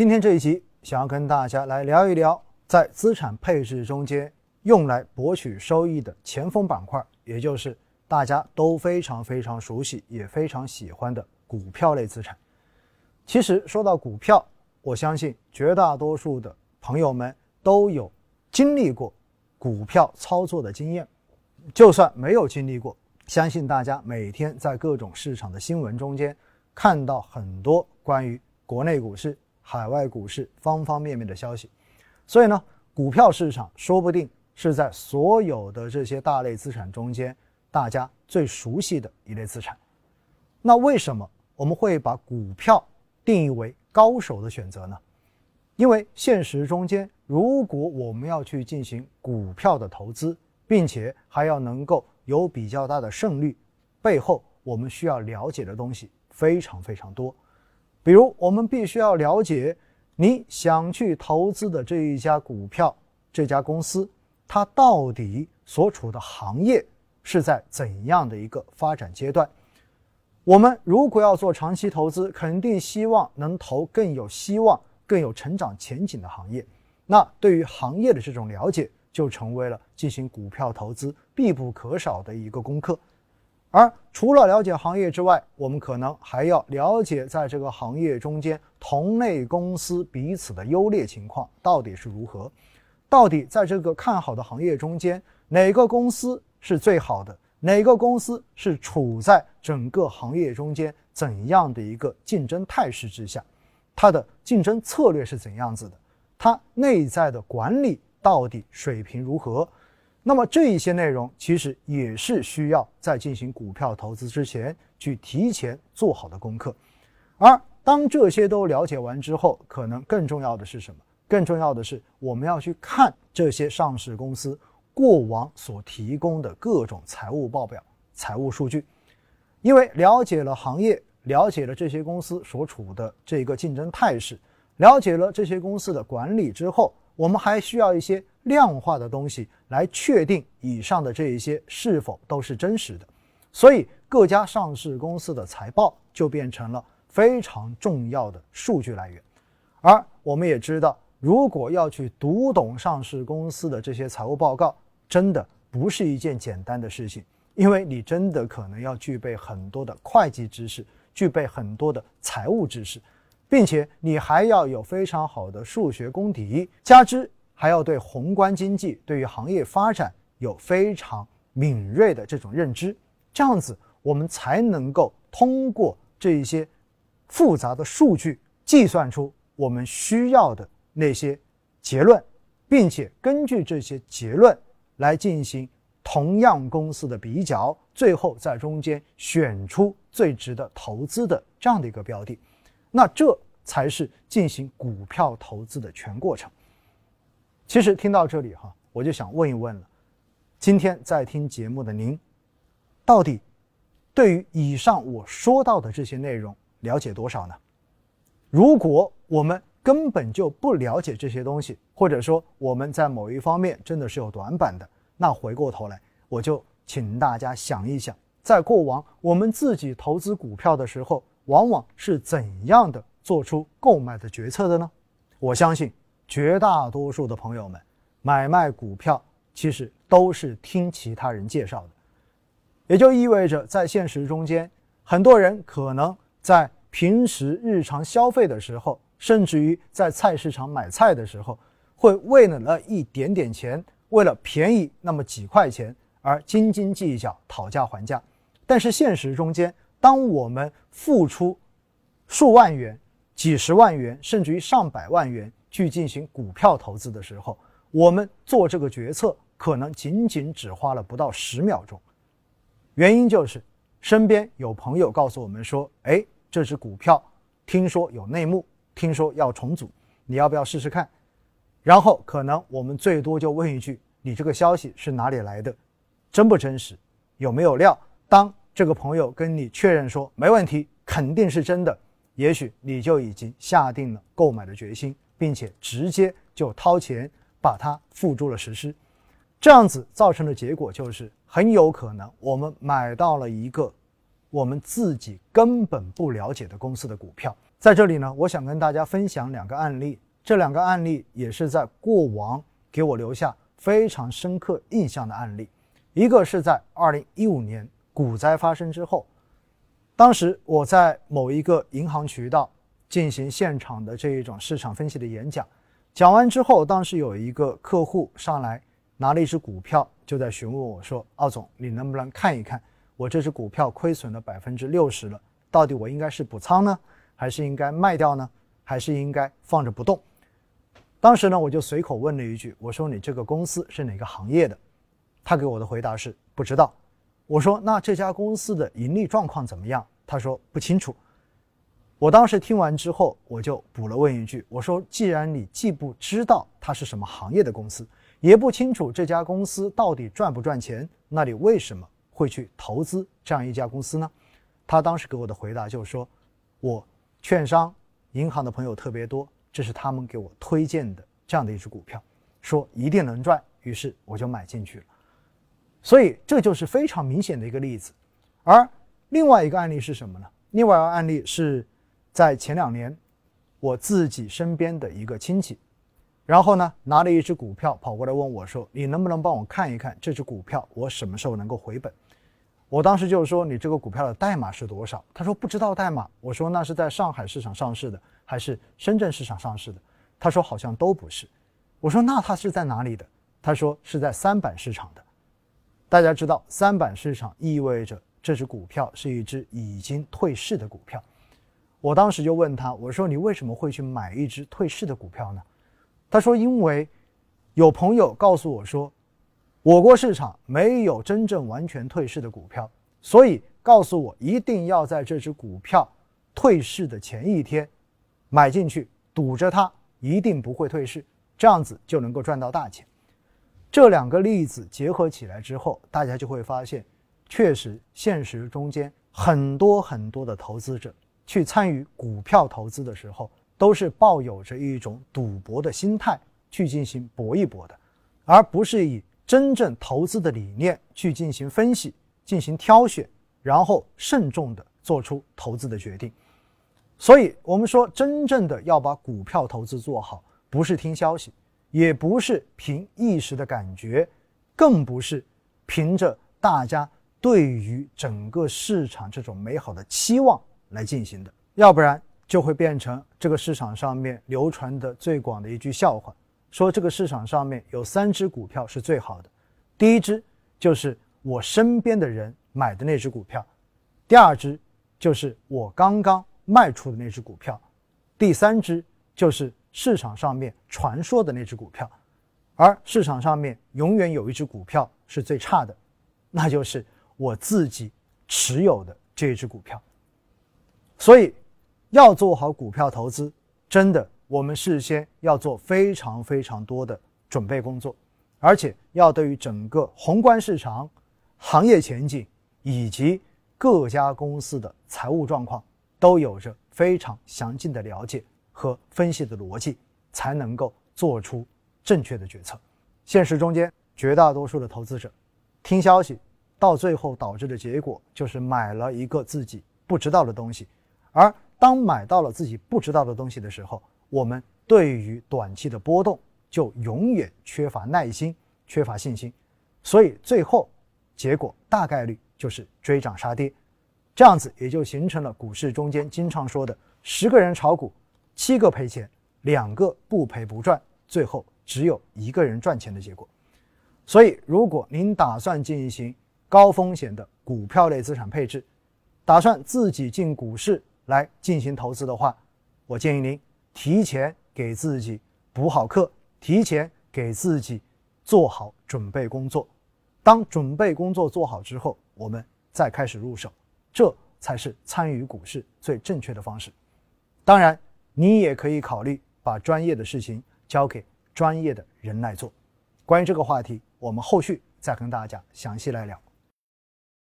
今天这一集想要跟大家来聊一聊，在资产配置中间用来博取收益的前锋板块，也就是大家都非常非常熟悉也非常喜欢的股票类资产。其实说到股票，我相信绝大多数的朋友们都有经历过股票操作的经验，就算没有经历过，相信大家每天在各种市场的新闻中间看到很多关于国内股市。海外股市方方面面的消息，所以呢，股票市场说不定是在所有的这些大类资产中间，大家最熟悉的一类资产。那为什么我们会把股票定义为高手的选择呢？因为现实中间，如果我们要去进行股票的投资，并且还要能够有比较大的胜率，背后我们需要了解的东西非常非常多。比如，我们必须要了解你想去投资的这一家股票、这家公司，它到底所处的行业是在怎样的一个发展阶段。我们如果要做长期投资，肯定希望能投更有希望、更有成长前景的行业。那对于行业的这种了解，就成为了进行股票投资必不可少的一个功课。而除了了解行业之外，我们可能还要了解在这个行业中间同类公司彼此的优劣情况到底是如何，到底在这个看好的行业中间，哪个公司是最好的，哪个公司是处在整个行业中间怎样的一个竞争态势之下，它的竞争策略是怎样子的，它内在的管理到底水平如何。那么这一些内容其实也是需要在进行股票投资之前去提前做好的功课，而当这些都了解完之后，可能更重要的是什么？更重要的是我们要去看这些上市公司过往所提供的各种财务报表、财务数据，因为了解了行业，了解了这些公司所处的这个竞争态势，了解了这些公司的管理之后，我们还需要一些。量化的东西来确定以上的这一些是否都是真实的，所以各家上市公司的财报就变成了非常重要的数据来源。而我们也知道，如果要去读懂上市公司的这些财务报告，真的不是一件简单的事情，因为你真的可能要具备很多的会计知识，具备很多的财务知识，并且你还要有非常好的数学功底，加之。还要对宏观经济、对于行业发展有非常敏锐的这种认知，这样子我们才能够通过这一些复杂的数据计算出我们需要的那些结论，并且根据这些结论来进行同样公司的比较，最后在中间选出最值得投资的这样的一个标的。那这才是进行股票投资的全过程。其实听到这里哈，我就想问一问了：今天在听节目的您，到底对于以上我说到的这些内容了解多少呢？如果我们根本就不了解这些东西，或者说我们在某一方面真的是有短板的，那回过头来，我就请大家想一想，在过往我们自己投资股票的时候，往往是怎样的做出购买的决策的呢？我相信。绝大多数的朋友们买卖股票，其实都是听其他人介绍的，也就意味着在现实中间，很多人可能在平时日常消费的时候，甚至于在菜市场买菜的时候，会为了那一点点钱，为了便宜那么几块钱而斤斤计较、讨价还价。但是现实中间，当我们付出数万元、几十万元，甚至于上百万元，去进行股票投资的时候，我们做这个决策可能仅仅只花了不到十秒钟。原因就是身边有朋友告诉我们说：“哎，这只股票听说有内幕，听说要重组，你要不要试试看？”然后可能我们最多就问一句：“你这个消息是哪里来的？真不真实？有没有料？”当这个朋友跟你确认说没问题，肯定是真的，也许你就已经下定了购买的决心。并且直接就掏钱把它付诸了实施，这样子造成的结果就是很有可能我们买到了一个我们自己根本不了解的公司的股票，在这里呢，我想跟大家分享两个案例，这两个案例也是在过往给我留下非常深刻印象的案例。一个是在二零一五年股灾发生之后，当时我在某一个银行渠道进行现场的这一种市场分析的演讲，讲完之后，当时有一个客户上来拿了一只股票，就在询问我说：“奥总，你能不能看一看我这只股票亏损了百分之六十了，到底我应该是补仓呢？”还是应该卖掉呢，还是应该放着不动？当时呢，我就随口问了一句：“我说你这个公司是哪个行业的？”他给我的回答是不知道。我说：“那这家公司的盈利状况怎么样？”他说不清楚。我当时听完之后，我就补了问一句：“我说，既然你既不知道它是什么行业的公司，也不清楚这家公司到底赚不赚钱，那你为什么会去投资这样一家公司呢？”他当时给我的回答就是说：“我。”券商、银行的朋友特别多，这是他们给我推荐的这样的一只股票，说一定能赚，于是我就买进去了。所以这就是非常明显的一个例子。而另外一个案例是什么呢？另外一个案例是在前两年，我自己身边的一个亲戚，然后呢拿了一只股票跑过来问我说：“你能不能帮我看一看这只股票，我什么时候能够回本？”我当时就说你这个股票的代码是多少？他说不知道代码。我说那是在上海市场上市的还是深圳市场上市的？他说好像都不是。我说那它是在哪里的？他说是在三板市场的。大家知道三板市场意味着这只股票是一只已经退市的股票。我当时就问他，我说你为什么会去买一只退市的股票呢？他说因为有朋友告诉我说。我国市场没有真正完全退市的股票，所以告诉我一定要在这只股票退市的前一天买进去，赌着它一定不会退市，这样子就能够赚到大钱。这两个例子结合起来之后，大家就会发现，确实现实中间很多很多的投资者去参与股票投资的时候，都是抱有着一种赌博的心态去进行搏一搏的，而不是以。真正投资的理念去进行分析、进行挑选，然后慎重的做出投资的决定。所以，我们说，真正的要把股票投资做好，不是听消息，也不是凭一时的感觉，更不是凭着大家对于整个市场这种美好的期望来进行的。要不然，就会变成这个市场上面流传的最广的一句笑话。说这个市场上面有三只股票是最好的，第一只就是我身边的人买的那只股票，第二只就是我刚刚卖出的那只股票，第三只就是市场上面传说的那只股票，而市场上面永远有一只股票是最差的，那就是我自己持有的这只股票。所以，要做好股票投资，真的。我们事先要做非常非常多的准备工作，而且要对于整个宏观市场、行业前景以及各家公司的财务状况都有着非常详尽的了解和分析的逻辑，才能够做出正确的决策。现实中间，绝大多数的投资者听消息，到最后导致的结果就是买了一个自己不知道的东西，而当买到了自己不知道的东西的时候，我们对于短期的波动就永远缺乏耐心、缺乏信心，所以最后结果大概率就是追涨杀跌，这样子也就形成了股市中间经常说的十个人炒股，七个赔钱，两个不赔不赚，最后只有一个人赚钱的结果。所以，如果您打算进行高风险的股票类资产配置，打算自己进股市来进行投资的话，我建议您。提前给自己补好课，提前给自己做好准备工作。当准备工作做好之后，我们再开始入手，这才是参与股市最正确的方式。当然，你也可以考虑把专业的事情交给专业的人来做。关于这个话题，我们后续再跟大家详细来聊。